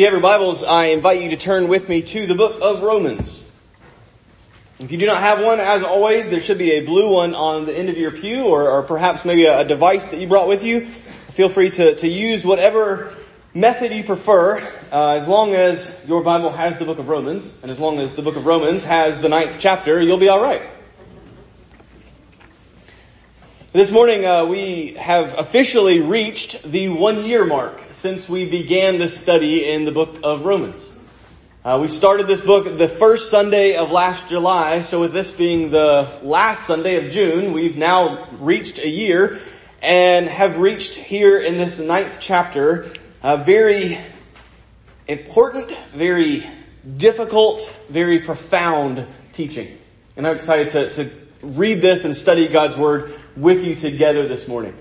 you have your Bibles, I invite you to turn with me to the book of Romans. If you do not have one, as always, there should be a blue one on the end of your pew or, or perhaps maybe a, a, device that you brought with you. Feel free to, to use whatever method you prefer, uh, as long as your Bible has the book of Romans, and as long as the book of Romans has the ninth chapter, you'll be alright. This morning uh, we have officially reached the one year mark since we began this study in the book of Romans. Uh, we started this book the first Sunday of last July, so with this being the last Sunday of June, we've now reached a year and have reached here in this ninth chapter a very important, very difficult, very profound teaching. And I'm excited to, to read this and study God's Word with you together this morning.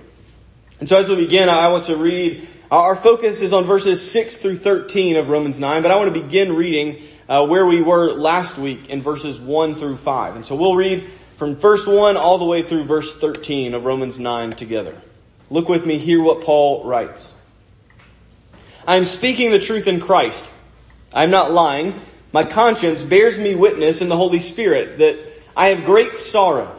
And so as we begin, I want to read, our focus is on verses 6 through 13 of Romans 9, but I want to begin reading uh, where we were last week in verses 1 through 5. And so we'll read from verse 1 all the way through verse 13 of Romans 9 together. Look with me, hear what Paul writes. I am speaking the truth in Christ. I am not lying. My conscience bears me witness in the Holy Spirit that I have great sorrow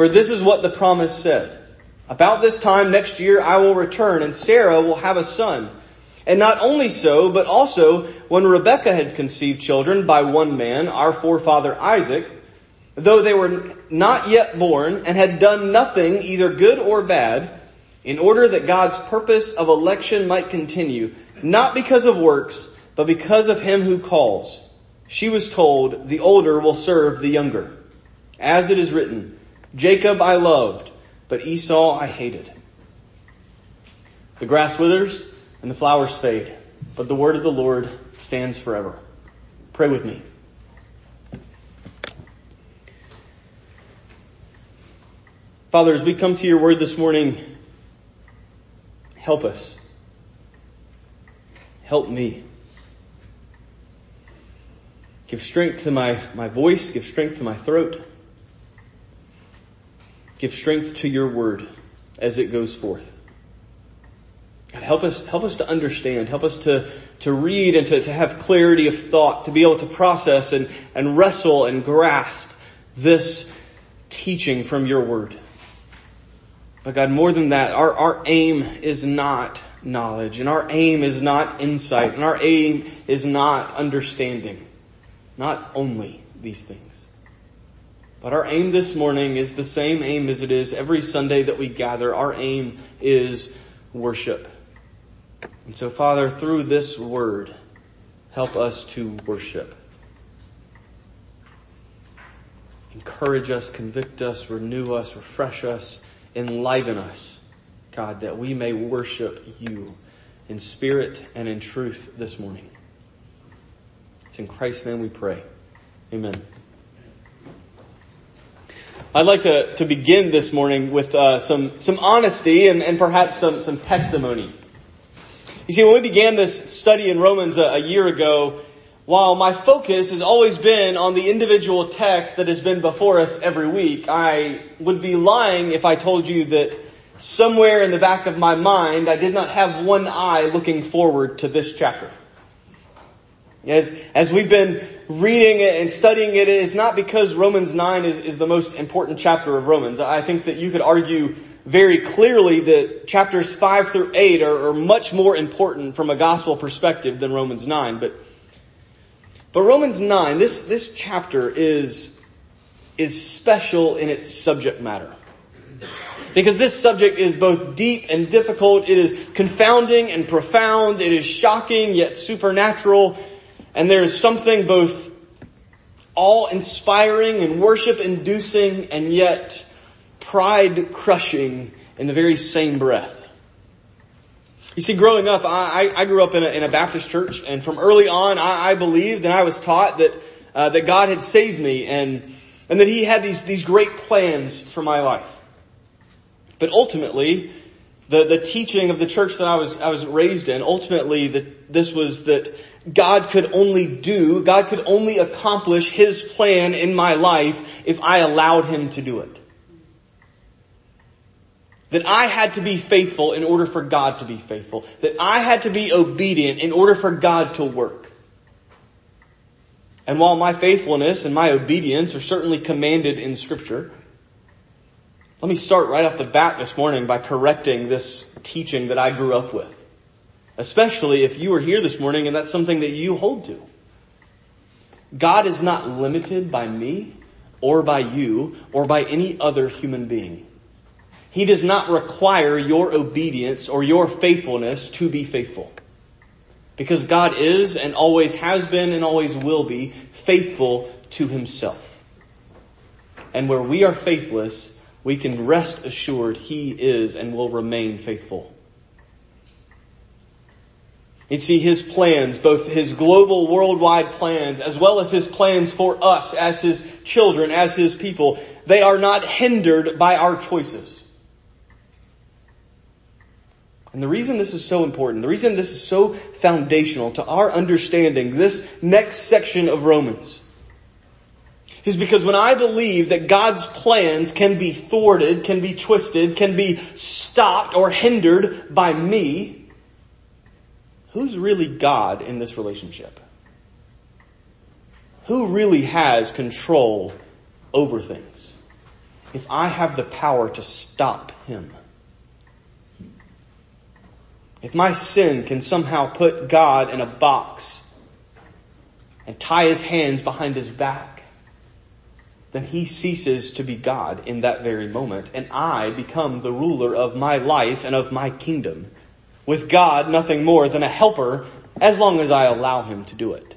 For this is what the promise said. About this time next year I will return and Sarah will have a son. And not only so, but also when Rebekah had conceived children by one man, our forefather Isaac, though they were not yet born and had done nothing either good or bad, in order that God's purpose of election might continue, not because of works, but because of him who calls. She was told, the older will serve the younger. As it is written, Jacob I loved, but Esau I hated. The grass withers and the flowers fade, but the word of the Lord stands forever. Pray with me. Father, as we come to your word this morning, help us. Help me. Give strength to my, my voice, give strength to my throat. Give strength to your word as it goes forth. God, help us, help us to understand, help us to, to read and to, to have clarity of thought, to be able to process and, and wrestle and grasp this teaching from your word. But God, more than that, our, our aim is not knowledge and our aim is not insight and our aim is not understanding. Not only these things. But our aim this morning is the same aim as it is every Sunday that we gather. Our aim is worship. And so Father, through this word, help us to worship. Encourage us, convict us, renew us, refresh us, enliven us, God, that we may worship you in spirit and in truth this morning. It's in Christ's name we pray. Amen. I'd like to, to begin this morning with uh, some, some honesty and, and perhaps some, some testimony. You see, when we began this study in Romans a, a year ago, while my focus has always been on the individual text that has been before us every week, I would be lying if I told you that somewhere in the back of my mind I did not have one eye looking forward to this chapter. As, as we've been reading it and studying it, it is not because Romans 9 is, is the most important chapter of Romans. I think that you could argue very clearly that chapters 5 through 8 are, are much more important from a gospel perspective than Romans 9. But But Romans 9, this, this chapter is, is special in its subject matter. Because this subject is both deep and difficult. It is confounding and profound. It is shocking yet supernatural. And there is something both awe-inspiring and worship-inducing and yet pride-crushing in the very same breath. You see, growing up, I, I grew up in a, in a, Baptist church, and from early on, I, I believed and I was taught that uh, that God had saved me and and that He had these these great plans for my life. But ultimately, the the teaching of the church that I was I was raised in, ultimately, that this was that God could only do, God could only accomplish His plan in my life if I allowed Him to do it that I had to be faithful in order for God to be faithful, that I had to be obedient in order for God to work. And while my faithfulness and my obedience are certainly commanded in scripture, let me start right off the bat this morning by correcting this teaching that I grew up with. Especially if you are here this morning and that's something that you hold to. God is not limited by me or by you or by any other human being. He does not require your obedience or your faithfulness to be faithful. Because God is and always has been and always will be faithful to himself. And where we are faithless, we can rest assured He is and will remain faithful. You see His plans, both His global worldwide plans, as well as His plans for us as His children, as His people, they are not hindered by our choices. And the reason this is so important, the reason this is so foundational to our understanding this next section of Romans is because when I believe that God's plans can be thwarted, can be twisted, can be stopped or hindered by me, who's really God in this relationship? Who really has control over things? If I have the power to stop Him. If my sin can somehow put God in a box and tie his hands behind his back, then he ceases to be God in that very moment and I become the ruler of my life and of my kingdom. With God, nothing more than a helper as long as I allow him to do it.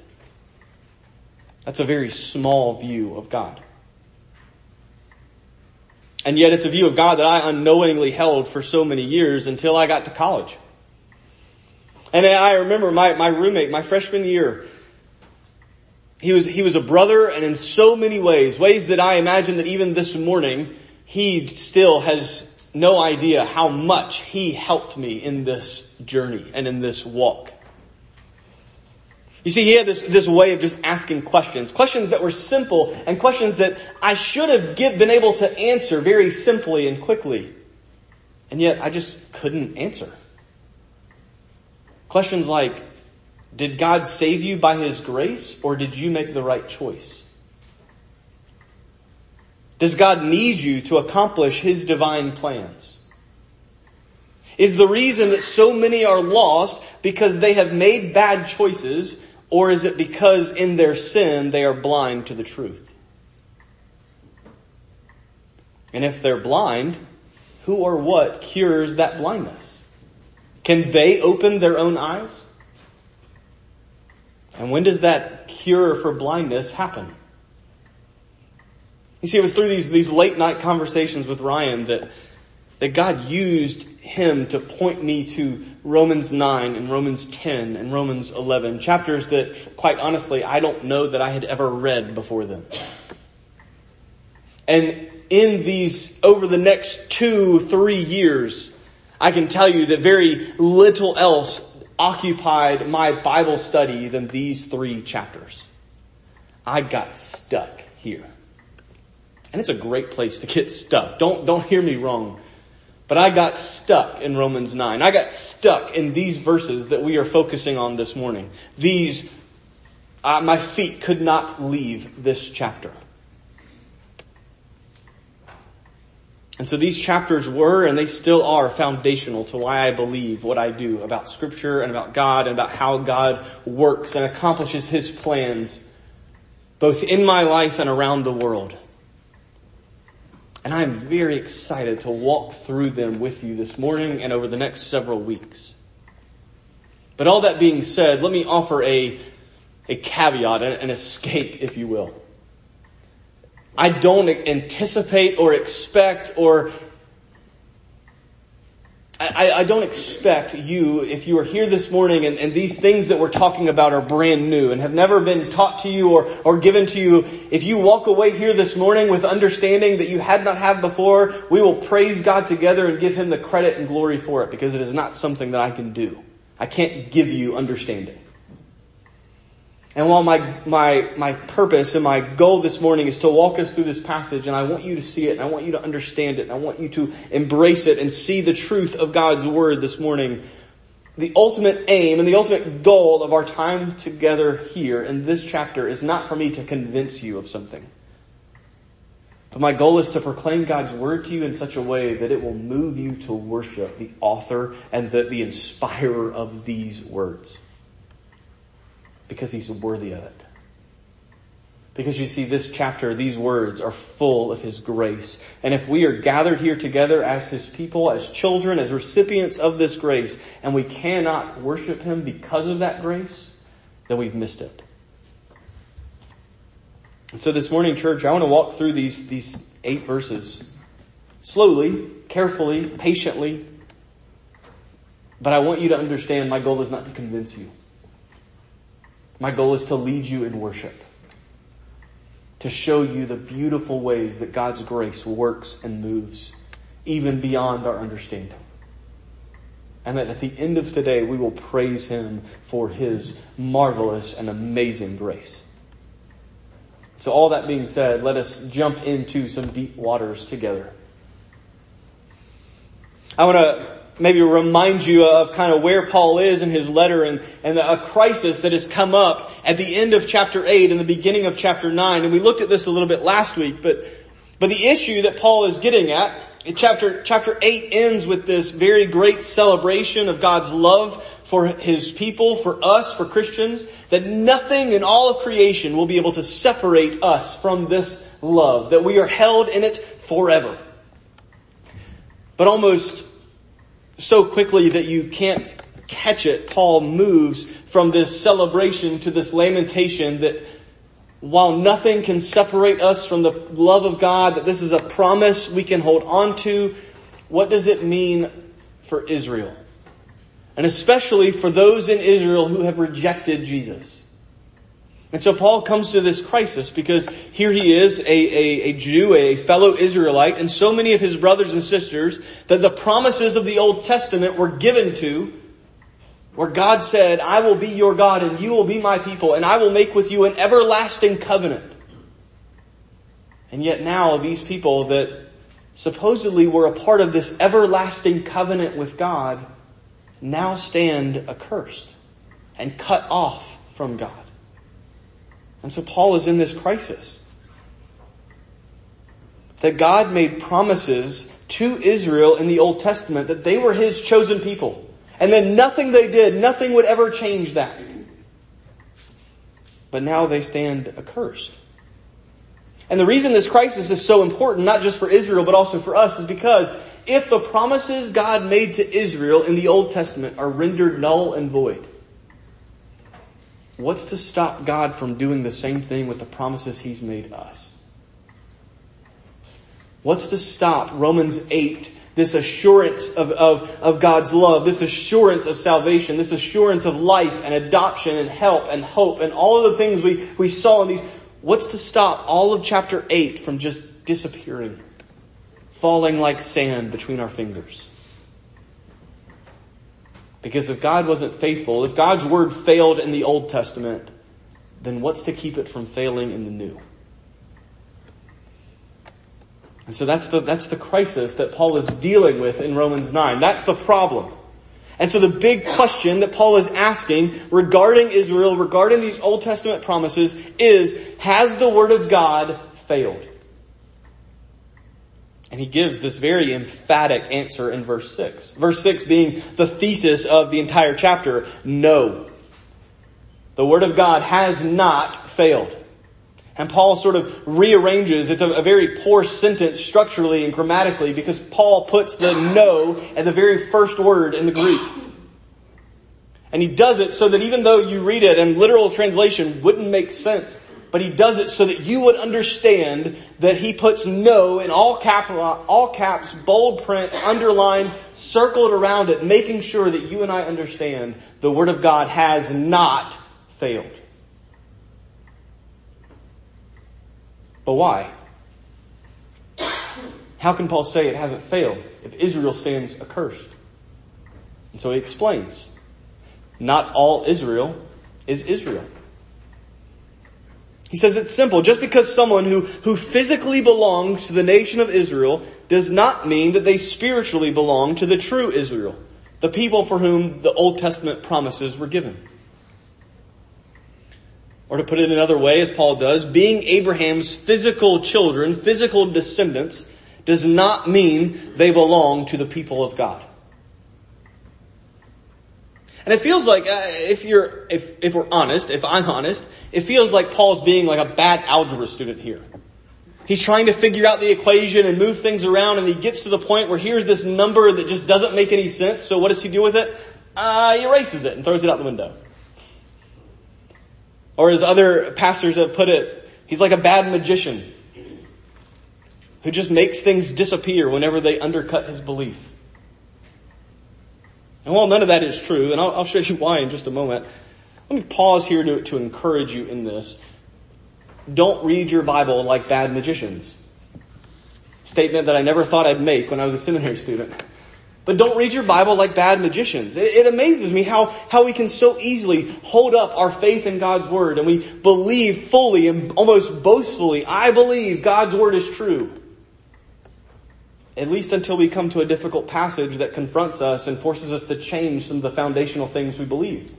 That's a very small view of God. And yet it's a view of God that I unknowingly held for so many years until I got to college. And I remember my, my roommate, my freshman year, he was, he was a brother and in so many ways, ways that I imagine that even this morning, he still has no idea how much he helped me in this journey and in this walk. You see, he had this, this way of just asking questions, questions that were simple and questions that I should have give, been able to answer very simply and quickly. And yet I just couldn't answer. Questions like, did God save you by His grace or did you make the right choice? Does God need you to accomplish His divine plans? Is the reason that so many are lost because they have made bad choices or is it because in their sin they are blind to the truth? And if they're blind, who or what cures that blindness? Can they open their own eyes? And when does that cure for blindness happen? You see, it was through these, these late night conversations with Ryan that, that God used him to point me to Romans 9 and Romans 10 and Romans 11, chapters that, quite honestly, I don't know that I had ever read before them. And in these, over the next two, three years, I can tell you that very little else occupied my Bible study than these three chapters. I got stuck here. And it's a great place to get stuck. Don't, don't hear me wrong. But I got stuck in Romans 9. I got stuck in these verses that we are focusing on this morning. These, uh, my feet could not leave this chapter. And so these chapters were and they still are foundational to why I believe what I do about scripture and about God and about how God works and accomplishes his plans both in my life and around the world. And I'm very excited to walk through them with you this morning and over the next several weeks. But all that being said, let me offer a, a caveat, an escape, if you will. I don't anticipate or expect or I, I, don't expect you, if you are here this morning and, and, these things that we're talking about are brand new and have never been taught to you or, or given to you, if you walk away here this morning with understanding that you had not had before, we will praise God together and give Him the credit and glory for it because it is not something that I can do. I can't give you understanding. And while my, my, my purpose and my goal this morning is to walk us through this passage and I want you to see it and I want you to understand it and I want you to embrace it and see the truth of God's word this morning, the ultimate aim and the ultimate goal of our time together here in this chapter is not for me to convince you of something. But my goal is to proclaim God's word to you in such a way that it will move you to worship the author and the, the inspirer of these words because he's worthy of it. Because you see this chapter, these words are full of His grace. And if we are gathered here together as His people, as children, as recipients of this grace, and we cannot worship Him because of that grace, then we've missed it. And so this morning, church, I want to walk through these, these eight verses slowly, carefully, patiently. But I want you to understand my goal is not to convince you. My goal is to lead you in worship. To show you the beautiful ways that God's grace works and moves even beyond our understanding. And that at the end of today we will praise Him for His marvelous and amazing grace. So all that being said, let us jump into some deep waters together. I want to maybe remind you of kind of where Paul is in his letter and, and a crisis that has come up at the end of chapter 8 and the beginning of chapter 9. And we looked at this a little bit last week, but, but the issue that Paul is getting at, chapter, chapter 8 ends with this very great celebration of God's love for his people, for us, for Christians, that nothing in all of creation will be able to separate us from this love, that we are held in it forever. But almost so quickly that you can't catch it, Paul moves from this celebration to this lamentation that while nothing can separate us from the love of God, that this is a promise we can hold on to, what does it mean for Israel? And especially for those in Israel who have rejected Jesus. And so Paul comes to this crisis because here he is, a, a, a, Jew, a fellow Israelite, and so many of his brothers and sisters that the promises of the Old Testament were given to, where God said, I will be your God and you will be my people and I will make with you an everlasting covenant. And yet now these people that supposedly were a part of this everlasting covenant with God now stand accursed and cut off from God. And so Paul is in this crisis. That God made promises to Israel in the Old Testament that they were His chosen people. And then nothing they did, nothing would ever change that. But now they stand accursed. And the reason this crisis is so important, not just for Israel, but also for us, is because if the promises God made to Israel in the Old Testament are rendered null and void, What's to stop God from doing the same thing with the promises He's made us? What's to stop Romans 8, this assurance of, of, of God's love, this assurance of salvation, this assurance of life and adoption and help and hope and all of the things we, we saw in these, what's to stop all of chapter 8 from just disappearing, falling like sand between our fingers? Because if God wasn't faithful, if God's word failed in the Old Testament, then what's to keep it from failing in the New? And so that's the, that's the crisis that Paul is dealing with in Romans 9. That's the problem. And so the big question that Paul is asking regarding Israel, regarding these Old Testament promises is, has the Word of God failed? And he gives this very emphatic answer in verse 6. Verse 6 being the thesis of the entire chapter, no. The Word of God has not failed. And Paul sort of rearranges, it's a, a, very poor sentence structurally and grammatically because Paul puts the no at the very first word in the Greek. And he does it so that even though you read it and literal translation wouldn't make sense, but he does it so that you would understand that he puts no in all cap, all caps, bold print, underlined, circled around it, making sure that you and I understand the Word of God has not failed. But why? How can Paul say it hasn't failed if Israel stands accursed? And so he explains. Not all Israel is Israel. He says it's simple. Just because someone who, who physically belongs to the nation of Israel does not mean that they spiritually belong to the true Israel, the people for whom the Old Testament promises were given. Or to put it another way, as Paul does, being Abraham's physical children, physical descendants, does not mean they belong to the people of God. And it feels like, uh, if you're, if, if we're honest, if I'm honest, it feels like Paul's being like a bad algebra student here. He's trying to figure out the equation and move things around and he gets to the point where here's this number that just doesn't make any sense. So what does he do with it? Uh, he erases it and throws it out the window. Or as other pastors have put it, he's like a bad magician who just makes things disappear whenever they undercut his belief. And while none of that is true, and I'll, I'll show you why in just a moment, let me pause here to, to encourage you in this. Don't read your Bible like bad magicians. Statement that I never thought I'd make when I was a seminary student. But don't read your Bible like bad magicians. It, it, amazes me how, how we can so easily hold up our faith in God's Word and we believe fully and almost boastfully, I believe God's Word is true. At least until we come to a difficult passage that confronts us and forces us to change some of the foundational things we believe.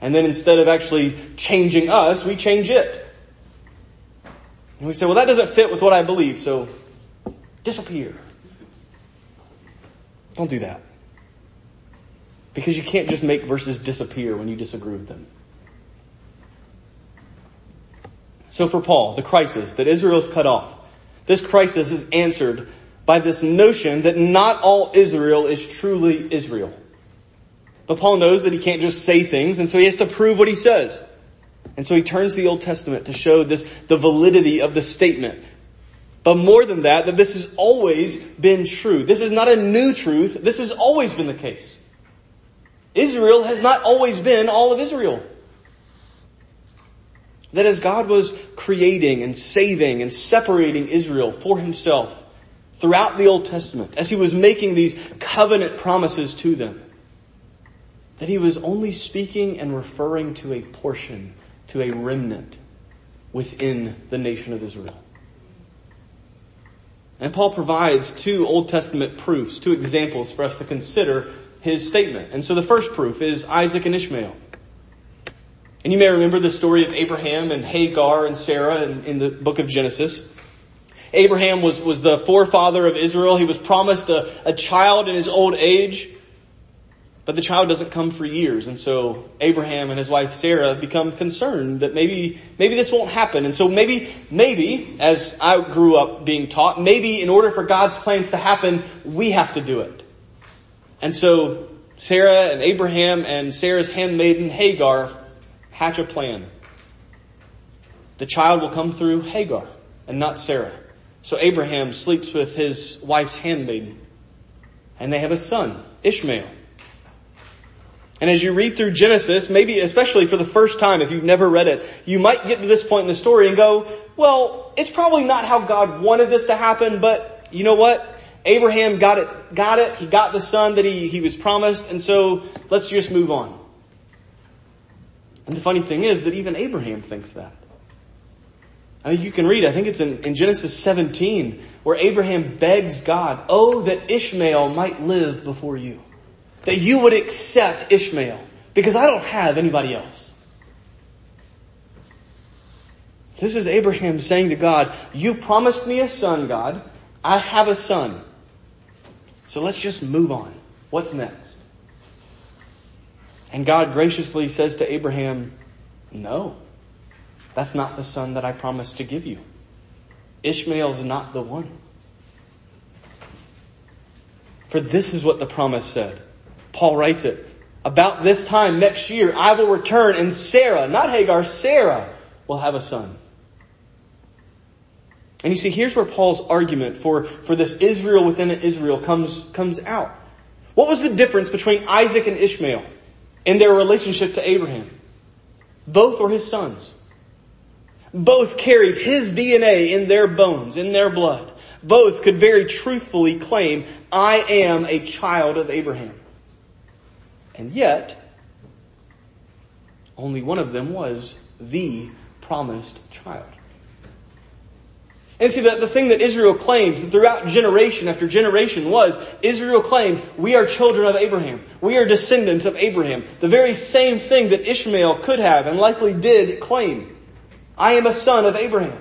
And then instead of actually changing us, we change it. And we say, well that doesn't fit with what I believe, so disappear. Don't do that. Because you can't just make verses disappear when you disagree with them. So for Paul, the crisis that Israel is cut off, this crisis is answered by this notion that not all Israel is truly Israel. But Paul knows that he can't just say things, and so he has to prove what he says. And so he turns to the Old Testament to show this, the validity of the statement but more than that, that this has always been true. This is not a new truth. This has always been the case. Israel has not always been all of Israel. That as God was creating and saving and separating Israel for himself throughout the Old Testament, as he was making these covenant promises to them, that he was only speaking and referring to a portion, to a remnant within the nation of Israel. And Paul provides two Old Testament proofs, two examples for us to consider his statement. And so the first proof is Isaac and Ishmael. And you may remember the story of Abraham and Hagar and Sarah in, in the book of Genesis. Abraham was, was the forefather of Israel. He was promised a, a child in his old age. But the child doesn't come for years. And so Abraham and his wife Sarah become concerned that maybe, maybe this won't happen. And so maybe, maybe, as I grew up being taught, maybe in order for God's plans to happen, we have to do it. And so Sarah and Abraham and Sarah's handmaiden Hagar hatch a plan. The child will come through Hagar and not Sarah. So Abraham sleeps with his wife's handmaiden and they have a son, Ishmael. And as you read through Genesis, maybe especially for the first time, if you've never read it, you might get to this point in the story and go, well, it's probably not how God wanted this to happen, but you know what? Abraham got it, got it, he got the son that he, he was promised, and so let's just move on. And the funny thing is that even Abraham thinks that. I mean, you can read, I think it's in, in Genesis 17, where Abraham begs God, oh, that Ishmael might live before you that you would accept Ishmael because I don't have anybody else. This is Abraham saying to God, you promised me a son, God. I have a son. So let's just move on. What's next? And God graciously says to Abraham, no, that's not the son that I promised to give you. Ishmael's not the one. For this is what the promise said. Paul writes it. About this time next year, I will return and Sarah, not Hagar, Sarah will have a son. And you see, here's where Paul's argument for, for this Israel within Israel comes, comes out. What was the difference between Isaac and Ishmael in their relationship to Abraham? Both were his sons. Both carried his DNA in their bones, in their blood. Both could very truthfully claim, I am a child of Abraham. And yet, only one of them was the promised child. And see, the, the thing that Israel claimed throughout generation after generation was, Israel claimed, we are children of Abraham. We are descendants of Abraham. The very same thing that Ishmael could have and likely did claim. I am a son of Abraham.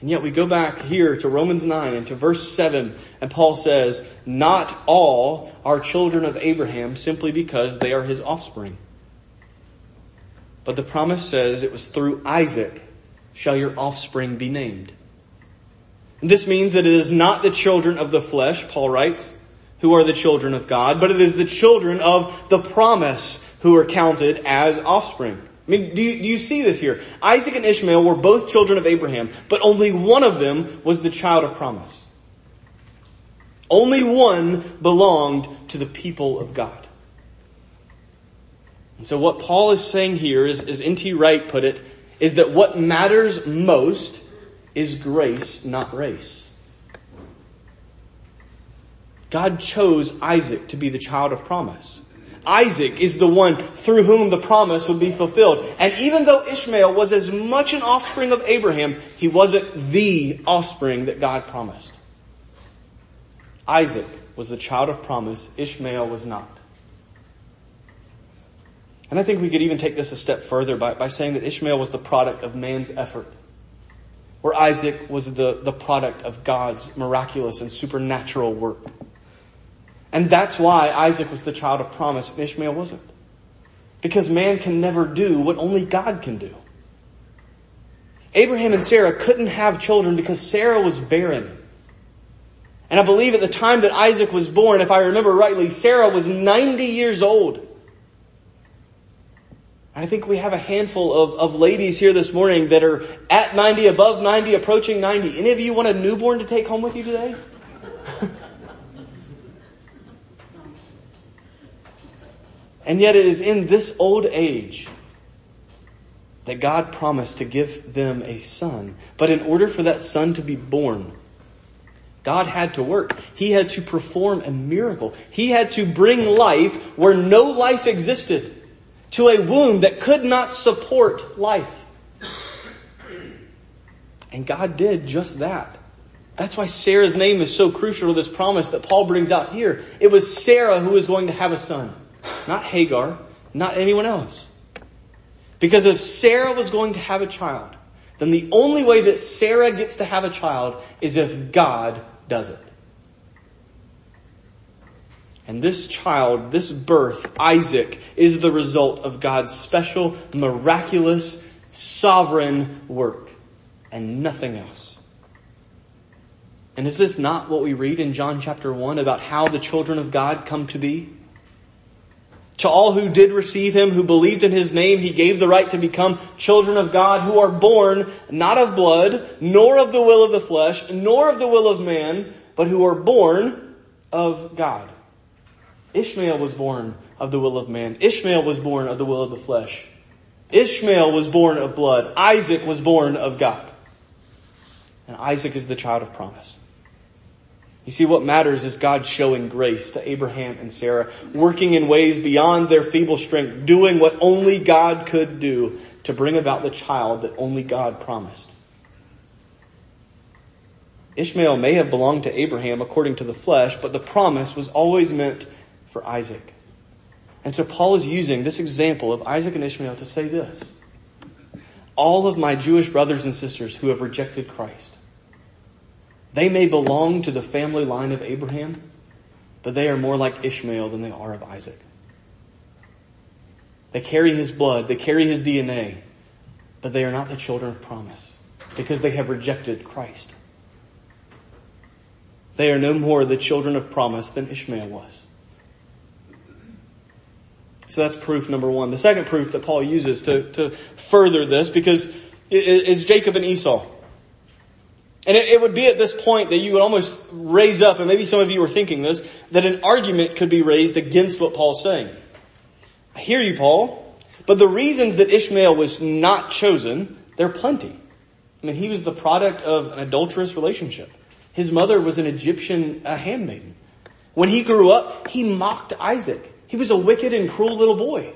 And yet we go back here to Romans 9 and to verse 7 and Paul says, not all are children of Abraham simply because they are his offspring. But the promise says it was through Isaac shall your offspring be named. And this means that it is not the children of the flesh, Paul writes, who are the children of God, but it is the children of the promise who are counted as offspring. I mean, do you, do you see this here? Isaac and Ishmael were both children of Abraham, but only one of them was the child of promise. Only one belonged to the people of God. And so what Paul is saying here is, as N.T. Wright put it, is that what matters most is grace, not race. God chose Isaac to be the child of promise. Isaac is the one through whom the promise would be fulfilled. And even though Ishmael was as much an offspring of Abraham, he wasn't the offspring that God promised. Isaac was the child of promise, Ishmael was not. And I think we could even take this a step further by, by saying that Ishmael was the product of man's effort, where Isaac was the, the product of God's miraculous and supernatural work. And that's why Isaac was the child of promise and Ishmael wasn't. Because man can never do what only God can do. Abraham and Sarah couldn't have children because Sarah was barren. And I believe at the time that Isaac was born, if I remember rightly, Sarah was 90 years old. I think we have a handful of, of ladies here this morning that are at 90, above 90, approaching 90. Any of you want a newborn to take home with you today? and yet it is in this old age that God promised to give them a son. But in order for that son to be born, God had to work. He had to perform a miracle. He had to bring life where no life existed to a womb that could not support life. And God did just that. That's why Sarah's name is so crucial to this promise that Paul brings out here. It was Sarah who was going to have a son, not Hagar, not anyone else. Because if Sarah was going to have a child, then the only way that Sarah gets to have a child is if God does it. And this child, this birth, Isaac, is the result of God's special, miraculous, sovereign work and nothing else. And is this not what we read in John chapter 1 about how the children of God come to be? To all who did receive him, who believed in his name, he gave the right to become children of God who are born not of blood, nor of the will of the flesh, nor of the will of man, but who are born of God. Ishmael was born of the will of man. Ishmael was born of the will of the flesh. Ishmael was born of blood. Isaac was born of God. And Isaac is the child of promise. You see, what matters is God showing grace to Abraham and Sarah, working in ways beyond their feeble strength, doing what only God could do to bring about the child that only God promised. Ishmael may have belonged to Abraham according to the flesh, but the promise was always meant for Isaac. And so Paul is using this example of Isaac and Ishmael to say this. all of my Jewish brothers and sisters who have rejected Christ. They may belong to the family line of Abraham, but they are more like Ishmael than they are of Isaac. They carry his blood, they carry his DNA, but they are not the children of promise because they have rejected Christ. They are no more the children of promise than Ishmael was. So that's proof number one. The second proof that Paul uses to, to further this because is Jacob and Esau. And it, it, would be at this point that you would almost raise up, and maybe some of you were thinking this, that an argument could be raised against what Paul's saying. I hear you, Paul, but the reasons that Ishmael was not chosen, they're plenty. I mean, he was the product of an adulterous relationship. His mother was an Egyptian handmaiden. When he grew up, he mocked Isaac. He was a wicked and cruel little boy.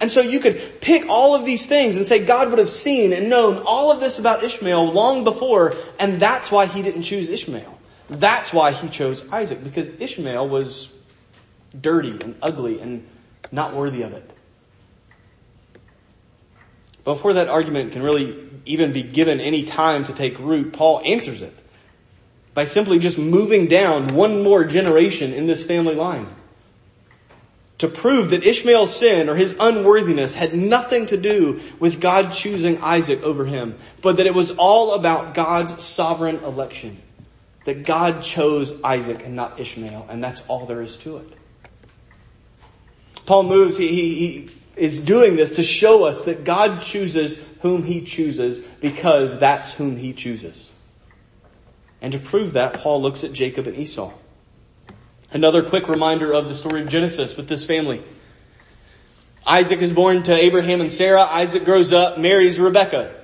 And so you could pick all of these things and say God would have seen and known all of this about Ishmael long before, and that's why he didn't choose Ishmael. That's why he chose Isaac, because Ishmael was dirty and ugly and not worthy of it. Before that argument can really even be given any time to take root, Paul answers it by simply just moving down one more generation in this family line to prove that Ishmael's sin or his unworthiness had nothing to do with God choosing Isaac over him, but that it was all about God's sovereign election. That God chose Isaac and not Ishmael, and that's all there is to it. Paul moves, he, he, he is doing this to show us that God chooses whom he chooses because that's whom he chooses. And to prove that, Paul looks at Jacob and Esau. Another quick reminder of the story of Genesis with this family. Isaac is born to Abraham and Sarah. Isaac grows up, marries Rebecca.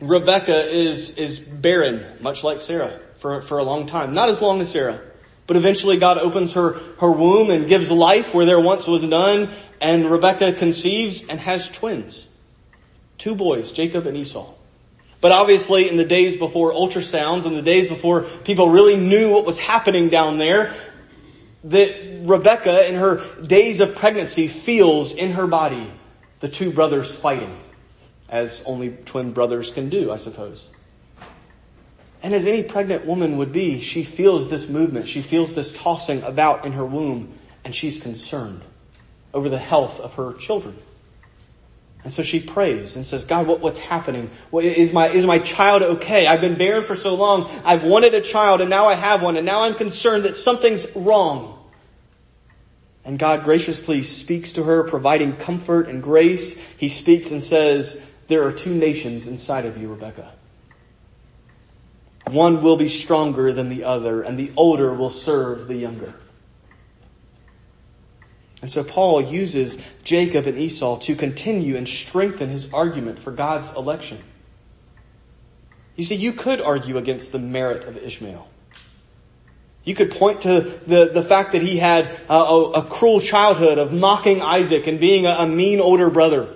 Rebecca is, is barren, much like Sarah, for, for a long time. Not as long as Sarah. But eventually God opens her, her womb and gives life where there once was none, and Rebecca conceives and has twins. Two boys, Jacob and Esau. But obviously in the days before ultrasounds and the days before people really knew what was happening down there, that Rebecca in her days of pregnancy feels in her body the two brothers fighting, as only twin brothers can do, I suppose. And as any pregnant woman would be, she feels this movement, she feels this tossing about in her womb, and she's concerned over the health of her children. And so she prays and says, God, what, what's happening? What, is my, is my child okay? I've been barren for so long. I've wanted a child and now I have one and now I'm concerned that something's wrong. And God graciously speaks to her, providing comfort and grace. He speaks and says, there are two nations inside of you, Rebecca. One will be stronger than the other and the older will serve the younger. And so Paul uses Jacob and Esau to continue and strengthen his argument for God's election. You see, you could argue against the merit of Ishmael. You could point to the, the fact that he had a, a, a cruel childhood of mocking Isaac and being a, a, mean older brother.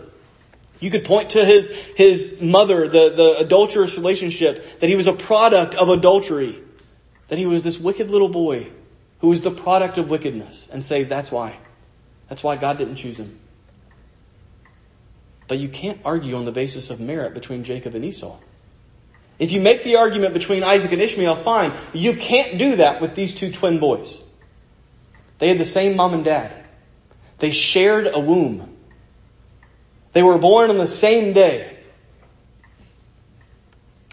You could point to his, his mother, the, the adulterous relationship, that he was a product of adultery. That he was this wicked little boy who was the product of wickedness and say that's why. That's why God didn't choose him. But you can't argue on the basis of merit between Jacob and Esau. If you make the argument between Isaac and Ishmael, fine. You can't do that with these two twin boys. They had the same mom and dad. They shared a womb. They were born on the same day.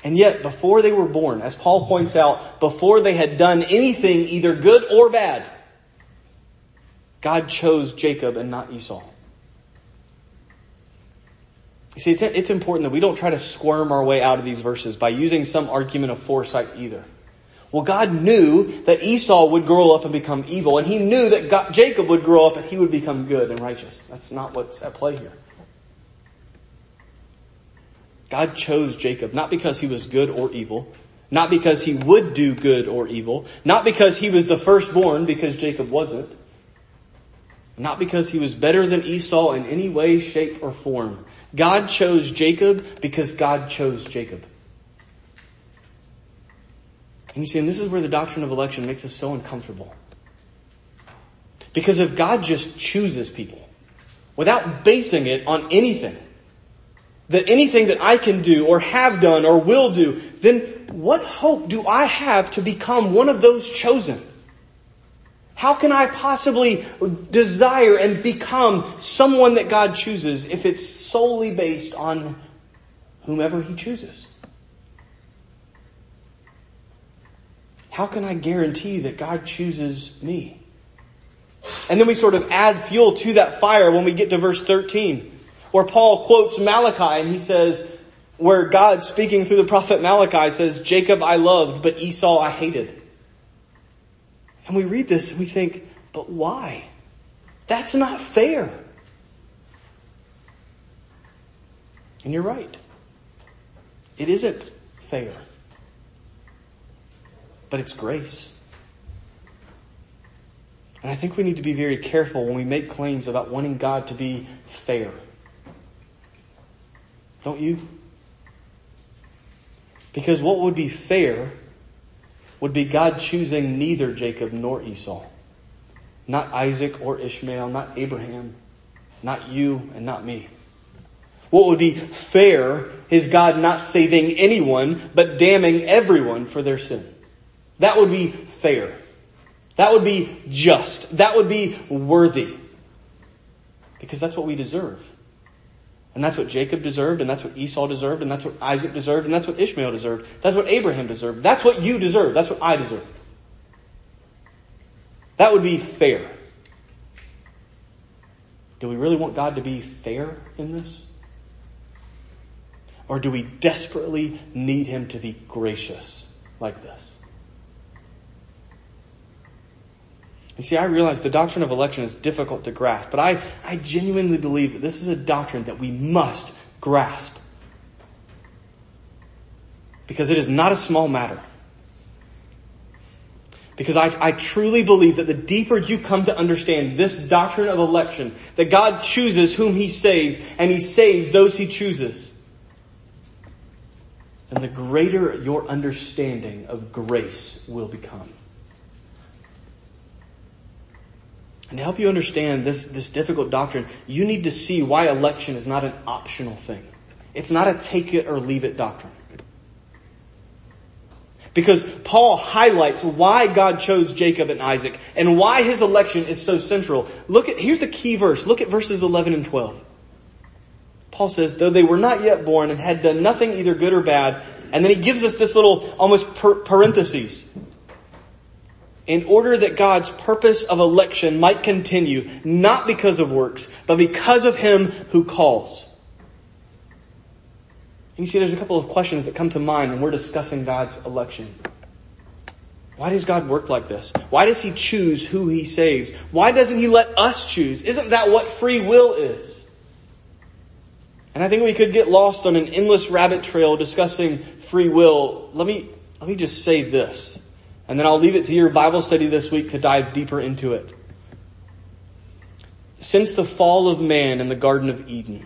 And yet, before they were born, as Paul points out, before they had done anything either good or bad, God chose Jacob and not Esau. You see, it's, it's important that we don't try to squirm our way out of these verses by using some argument of foresight either. Well, God knew that Esau would grow up and become evil, and He knew that God, Jacob would grow up and he would become good and righteous. That's not what's at play here. God chose Jacob not because he was good or evil, not because he would do good or evil, not because he was the firstborn because Jacob wasn't, not because he was better than Esau in any way, shape, or form. God chose Jacob because God chose Jacob. And you see, and this is where the doctrine of election makes us so uncomfortable. Because if God just chooses people without basing it on anything, that anything that I can do or have done or will do, then what hope do I have to become one of those chosen? How can I possibly desire and become someone that God chooses if it's solely based on whomever He chooses? How can I guarantee that God chooses me? And then we sort of add fuel to that fire when we get to verse 13 where Paul quotes Malachi and he says, where God speaking through the prophet Malachi says, Jacob I loved, but Esau I hated. And we read this and we think, but why? That's not fair. And you're right. It isn't fair. But it's grace. And I think we need to be very careful when we make claims about wanting God to be fair. Don't you? Because what would be fair would be God choosing neither Jacob nor Esau. Not Isaac or Ishmael, not Abraham, not you and not me. What would be fair is God not saving anyone, but damning everyone for their sin. That would be fair. That would be just. That would be worthy. Because that's what we deserve. And that's what Jacob deserved, and that's what Esau deserved, and that's what Isaac deserved, and that's what Ishmael deserved. That's what Abraham deserved. That's what you deserve. That's what I deserve. That would be fair. Do we really want God to be fair in this? Or do we desperately need Him to be gracious like this? You see, I realize the doctrine of election is difficult to grasp, but I, I genuinely believe that this is a doctrine that we must grasp. Because it is not a small matter. Because I, I truly believe that the deeper you come to understand this doctrine of election, that God chooses whom He saves, and He saves those He chooses, then the greater your understanding of grace will become. And to help you understand this, this difficult doctrine, you need to see why election is not an optional thing. It's not a take it or leave it doctrine. Because Paul highlights why God chose Jacob and Isaac and why his election is so central. Look at, here's the key verse. Look at verses 11 and 12. Paul says, though they were not yet born and had done nothing either good or bad, and then he gives us this little almost parentheses in order that God's purpose of election might continue, not because of works, but because of Him who calls. And you see, there's a couple of questions that come to mind when we're discussing God's election. Why does God work like this? Why does He choose who He saves? Why doesn't He let us choose? Isn't that what free will is? And I think we could get lost on an endless rabbit trail discussing free will. Let me, let me just say this. And then I'll leave it to your Bible study this week to dive deeper into it. Since the fall of man in the Garden of Eden,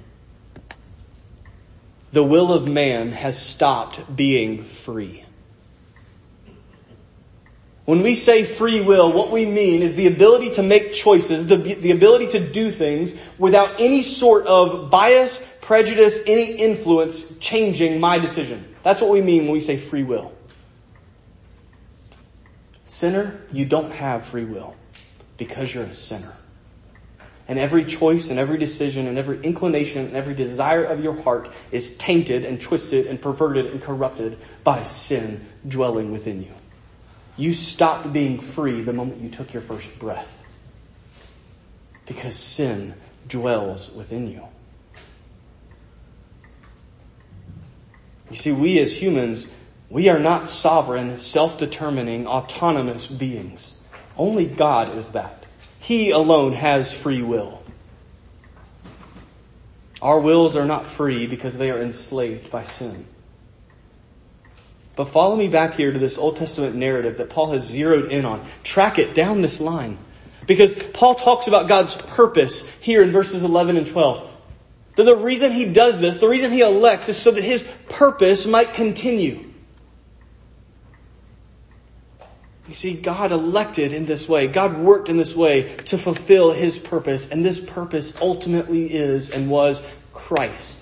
the will of man has stopped being free. When we say free will, what we mean is the ability to make choices, the, the ability to do things without any sort of bias, prejudice, any influence changing my decision. That's what we mean when we say free will. Sinner, you don't have free will because you're a sinner. And every choice and every decision and every inclination and every desire of your heart is tainted and twisted and perverted and corrupted by sin dwelling within you. You stopped being free the moment you took your first breath. Because sin dwells within you. You see, we as humans we are not sovereign, self-determining, autonomous beings. Only God is that. He alone has free will. Our wills are not free because they are enslaved by sin. But follow me back here to this Old Testament narrative that Paul has zeroed in on. Track it down this line. Because Paul talks about God's purpose here in verses 11 and 12. That the reason he does this, the reason he elects is so that his purpose might continue. You see, God elected in this way. God worked in this way to fulfill His purpose. And this purpose ultimately is and was Christ.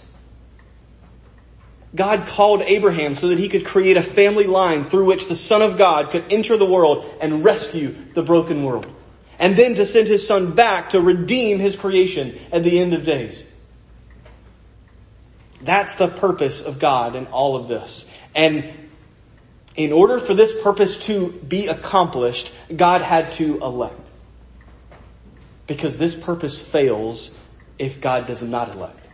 God called Abraham so that he could create a family line through which the Son of God could enter the world and rescue the broken world. And then to send his son back to redeem his creation at the end of days. That's the purpose of God in all of this. And in order for this purpose to be accomplished, God had to elect. Because this purpose fails if God does not elect.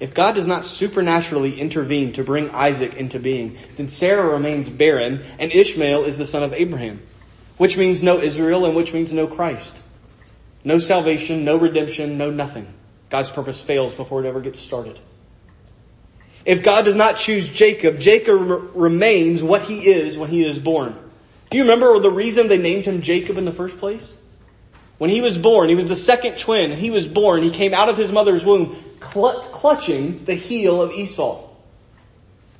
If God does not supernaturally intervene to bring Isaac into being, then Sarah remains barren and Ishmael is the son of Abraham, which means no Israel and which means no Christ. No salvation, no redemption, no nothing. God's purpose fails before it ever gets started. If God does not choose Jacob, Jacob remains what he is when he is born. Do you remember the reason they named him Jacob in the first place? When he was born, he was the second twin. He was born. He came out of his mother's womb clutching the heel of Esau,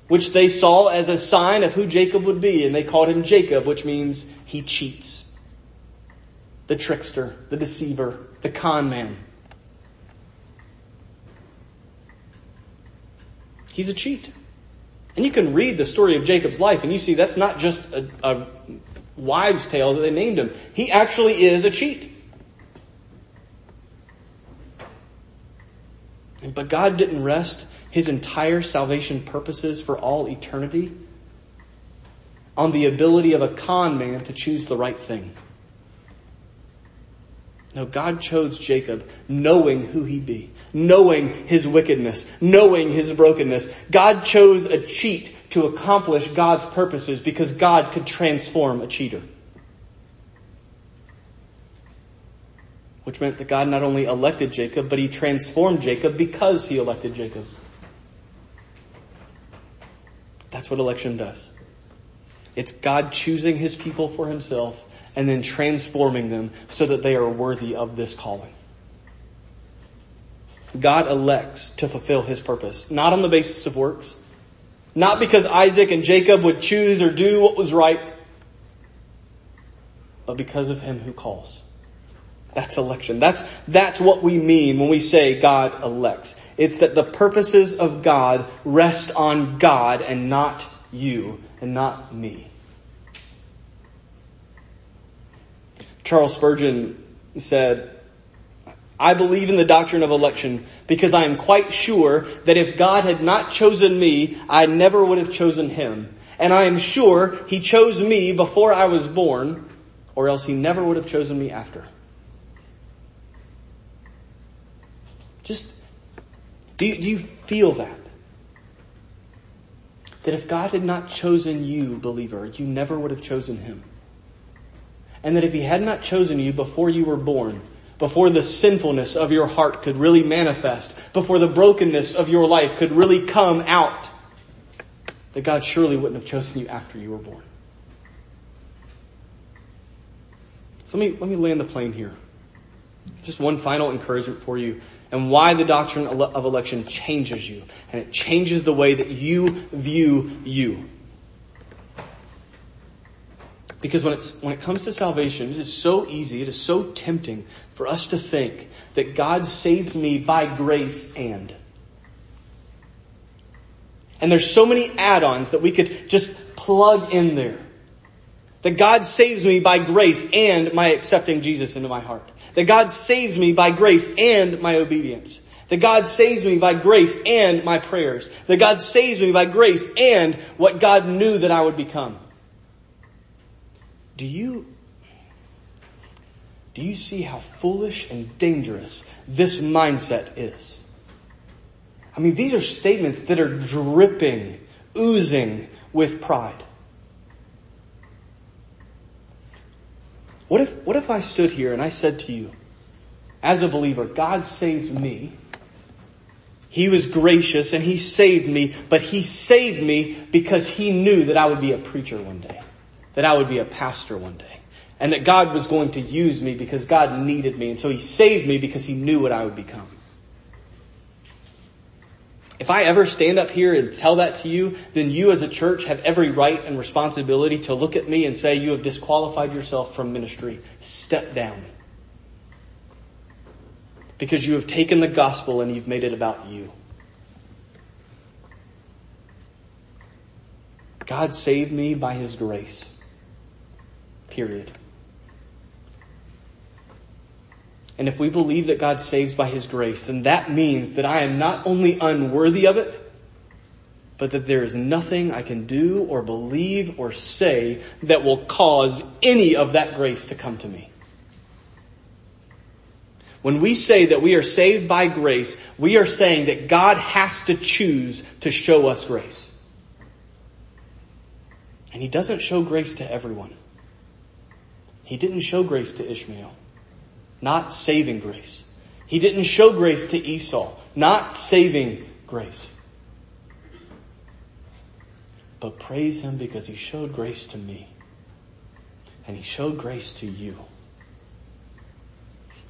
which they saw as a sign of who Jacob would be. And they called him Jacob, which means he cheats. The trickster, the deceiver, the con man. He's a cheat. And you can read the story of Jacob's life and you see that's not just a, a wives tale that they named him. He actually is a cheat. But God didn't rest his entire salvation purposes for all eternity on the ability of a con man to choose the right thing. No, God chose Jacob knowing who he be, knowing his wickedness, knowing his brokenness. God chose a cheat to accomplish God's purposes because God could transform a cheater. which meant that God not only elected Jacob, but he transformed Jacob because he elected Jacob. That's what election does. It's God choosing his people for himself and then transforming them so that they are worthy of this calling. God elects to fulfill his purpose, not on the basis of works, not because Isaac and Jacob would choose or do what was right, but because of him who calls. That's election. That's, that's what we mean when we say God elects. It's that the purposes of God rest on God and not you and not me. Charles Spurgeon said, I believe in the doctrine of election because I am quite sure that if God had not chosen me, I never would have chosen him. And I am sure he chose me before I was born or else he never would have chosen me after. Just, do you, do you feel that? That if God had not chosen you, believer, you never would have chosen him. And that if he had not chosen you before you were born, before the sinfulness of your heart could really manifest, before the brokenness of your life could really come out, that God surely wouldn't have chosen you after you were born. So let me, let me land the plane here. Just one final encouragement for you and why the doctrine of election changes you. And it changes the way that you view you. Because when it's, when it comes to salvation, it is so easy, it is so tempting for us to think that God saves me by grace and. And there's so many add-ons that we could just plug in there. That God saves me by grace and my accepting Jesus into my heart. That God saves me by grace and my obedience. That God saves me by grace and my prayers. That God saves me by grace and what God knew that I would become. Do you, do you see how foolish and dangerous this mindset is? I mean, these are statements that are dripping, oozing with pride. What if, what if I stood here and I said to you, as a believer, God saved me. He was gracious and He saved me, but He saved me because He knew that I would be a preacher one day, that I would be a pastor one day, and that God was going to use me because God needed me, and so He saved me because He knew what I would become. If I ever stand up here and tell that to you, then you as a church have every right and responsibility to look at me and say you have disqualified yourself from ministry. Step down. Because you have taken the gospel and you've made it about you. God saved me by His grace. Period. And if we believe that God saves by His grace, then that means that I am not only unworthy of it, but that there is nothing I can do or believe or say that will cause any of that grace to come to me. When we say that we are saved by grace, we are saying that God has to choose to show us grace. And He doesn't show grace to everyone. He didn't show grace to Ishmael. Not saving grace. He didn't show grace to Esau. Not saving grace. But praise Him because He showed grace to me. And He showed grace to you.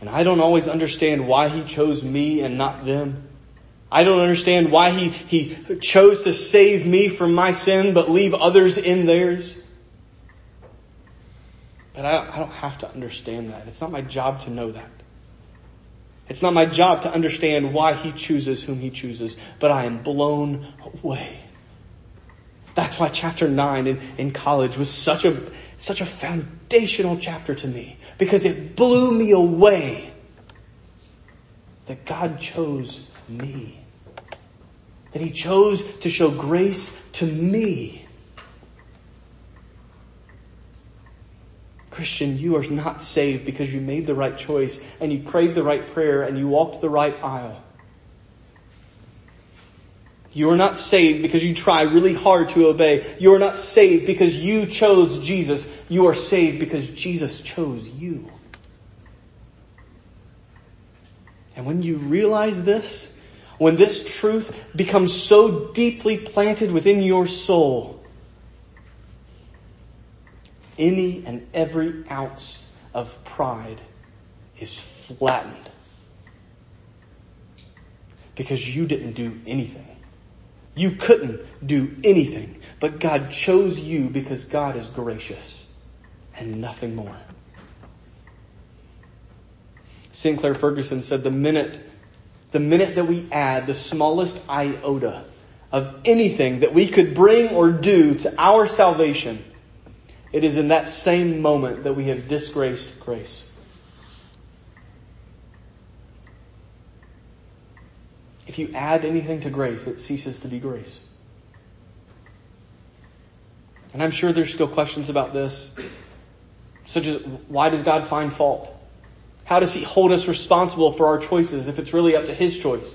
And I don't always understand why He chose me and not them. I don't understand why He, He chose to save me from my sin but leave others in theirs. I, I don't have to understand that. It's not my job to know that. It's not my job to understand why He chooses whom He chooses, but I am blown away. That's why chapter 9 in, in college was such a, such a foundational chapter to me because it blew me away that God chose me. That He chose to show grace to me. Christian, you are not saved because you made the right choice and you prayed the right prayer and you walked the right aisle. You are not saved because you try really hard to obey. You are not saved because you chose Jesus. You are saved because Jesus chose you. And when you realize this, when this truth becomes so deeply planted within your soul, any and every ounce of pride is flattened. Because you didn't do anything. You couldn't do anything, but God chose you because God is gracious and nothing more. Sinclair Ferguson said the minute, the minute that we add the smallest iota of anything that we could bring or do to our salvation, it is in that same moment that we have disgraced grace. If you add anything to grace, it ceases to be grace. And I'm sure there's still questions about this, such as why does God find fault? How does He hold us responsible for our choices if it's really up to His choice?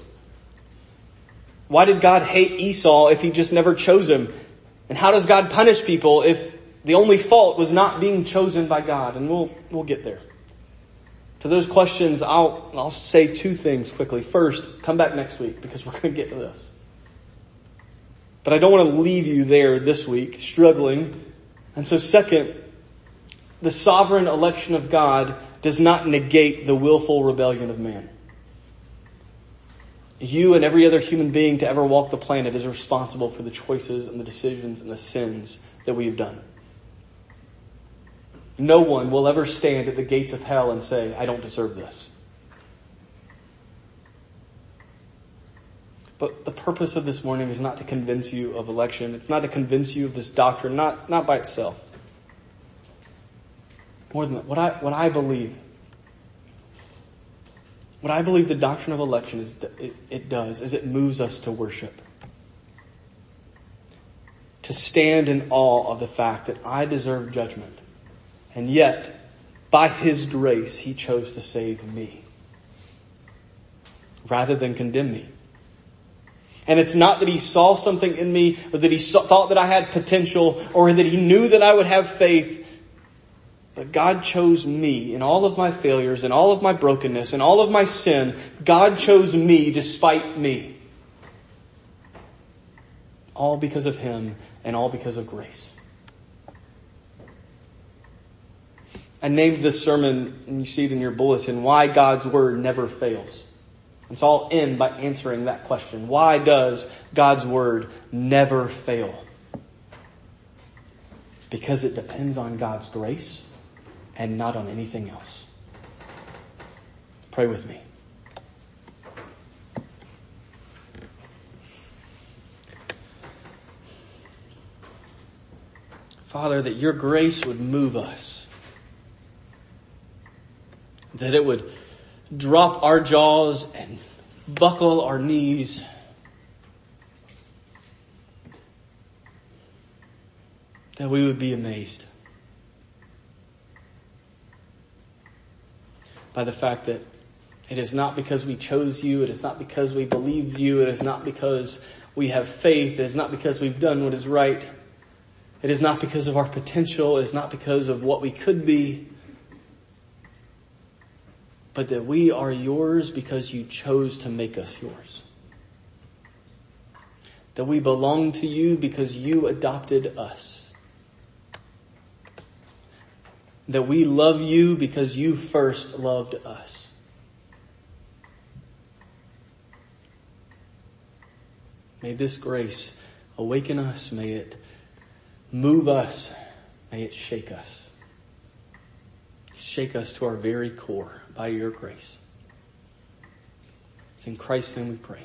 Why did God hate Esau if He just never chose him? And how does God punish people if the only fault was not being chosen by God? And we'll, we'll get there. To those questions, I'll, I'll say two things quickly. First, come back next week because we're going to get to this. But I don't want to leave you there this week struggling. And so second, the sovereign election of God does not negate the willful rebellion of man. You and every other human being to ever walk the planet is responsible for the choices and the decisions and the sins that we have done. No one will ever stand at the gates of hell and say, I don't deserve this. But the purpose of this morning is not to convince you of election. It's not to convince you of this doctrine, not, not by itself. More than that, what I, what I believe, what I believe the doctrine of election is, it, it does, is it moves us to worship. To stand in awe of the fact that I deserve judgment and yet, by His grace, He chose to save me rather than condemn me. And it's not that He saw something in me or that He saw, thought that I had potential or that He knew that I would have faith. But God chose me in all of my failures and all of my brokenness and all of my sin. God chose me despite me. All because of Him and all because of grace. I named this sermon, and you see it in your bulletin, Why God's Word Never Fails. And so I'll end by answering that question. Why does God's Word never fail? Because it depends on God's grace and not on anything else. Pray with me. Father, that your grace would move us. That it would drop our jaws and buckle our knees. That we would be amazed by the fact that it is not because we chose you. It is not because we believed you. It is not because we have faith. It is not because we've done what is right. It is not because of our potential. It is not because of what we could be. But that we are yours because you chose to make us yours. That we belong to you because you adopted us. That we love you because you first loved us. May this grace awaken us. May it move us. May it shake us. Shake us to our very core by your grace. It's in Christ's name we pray.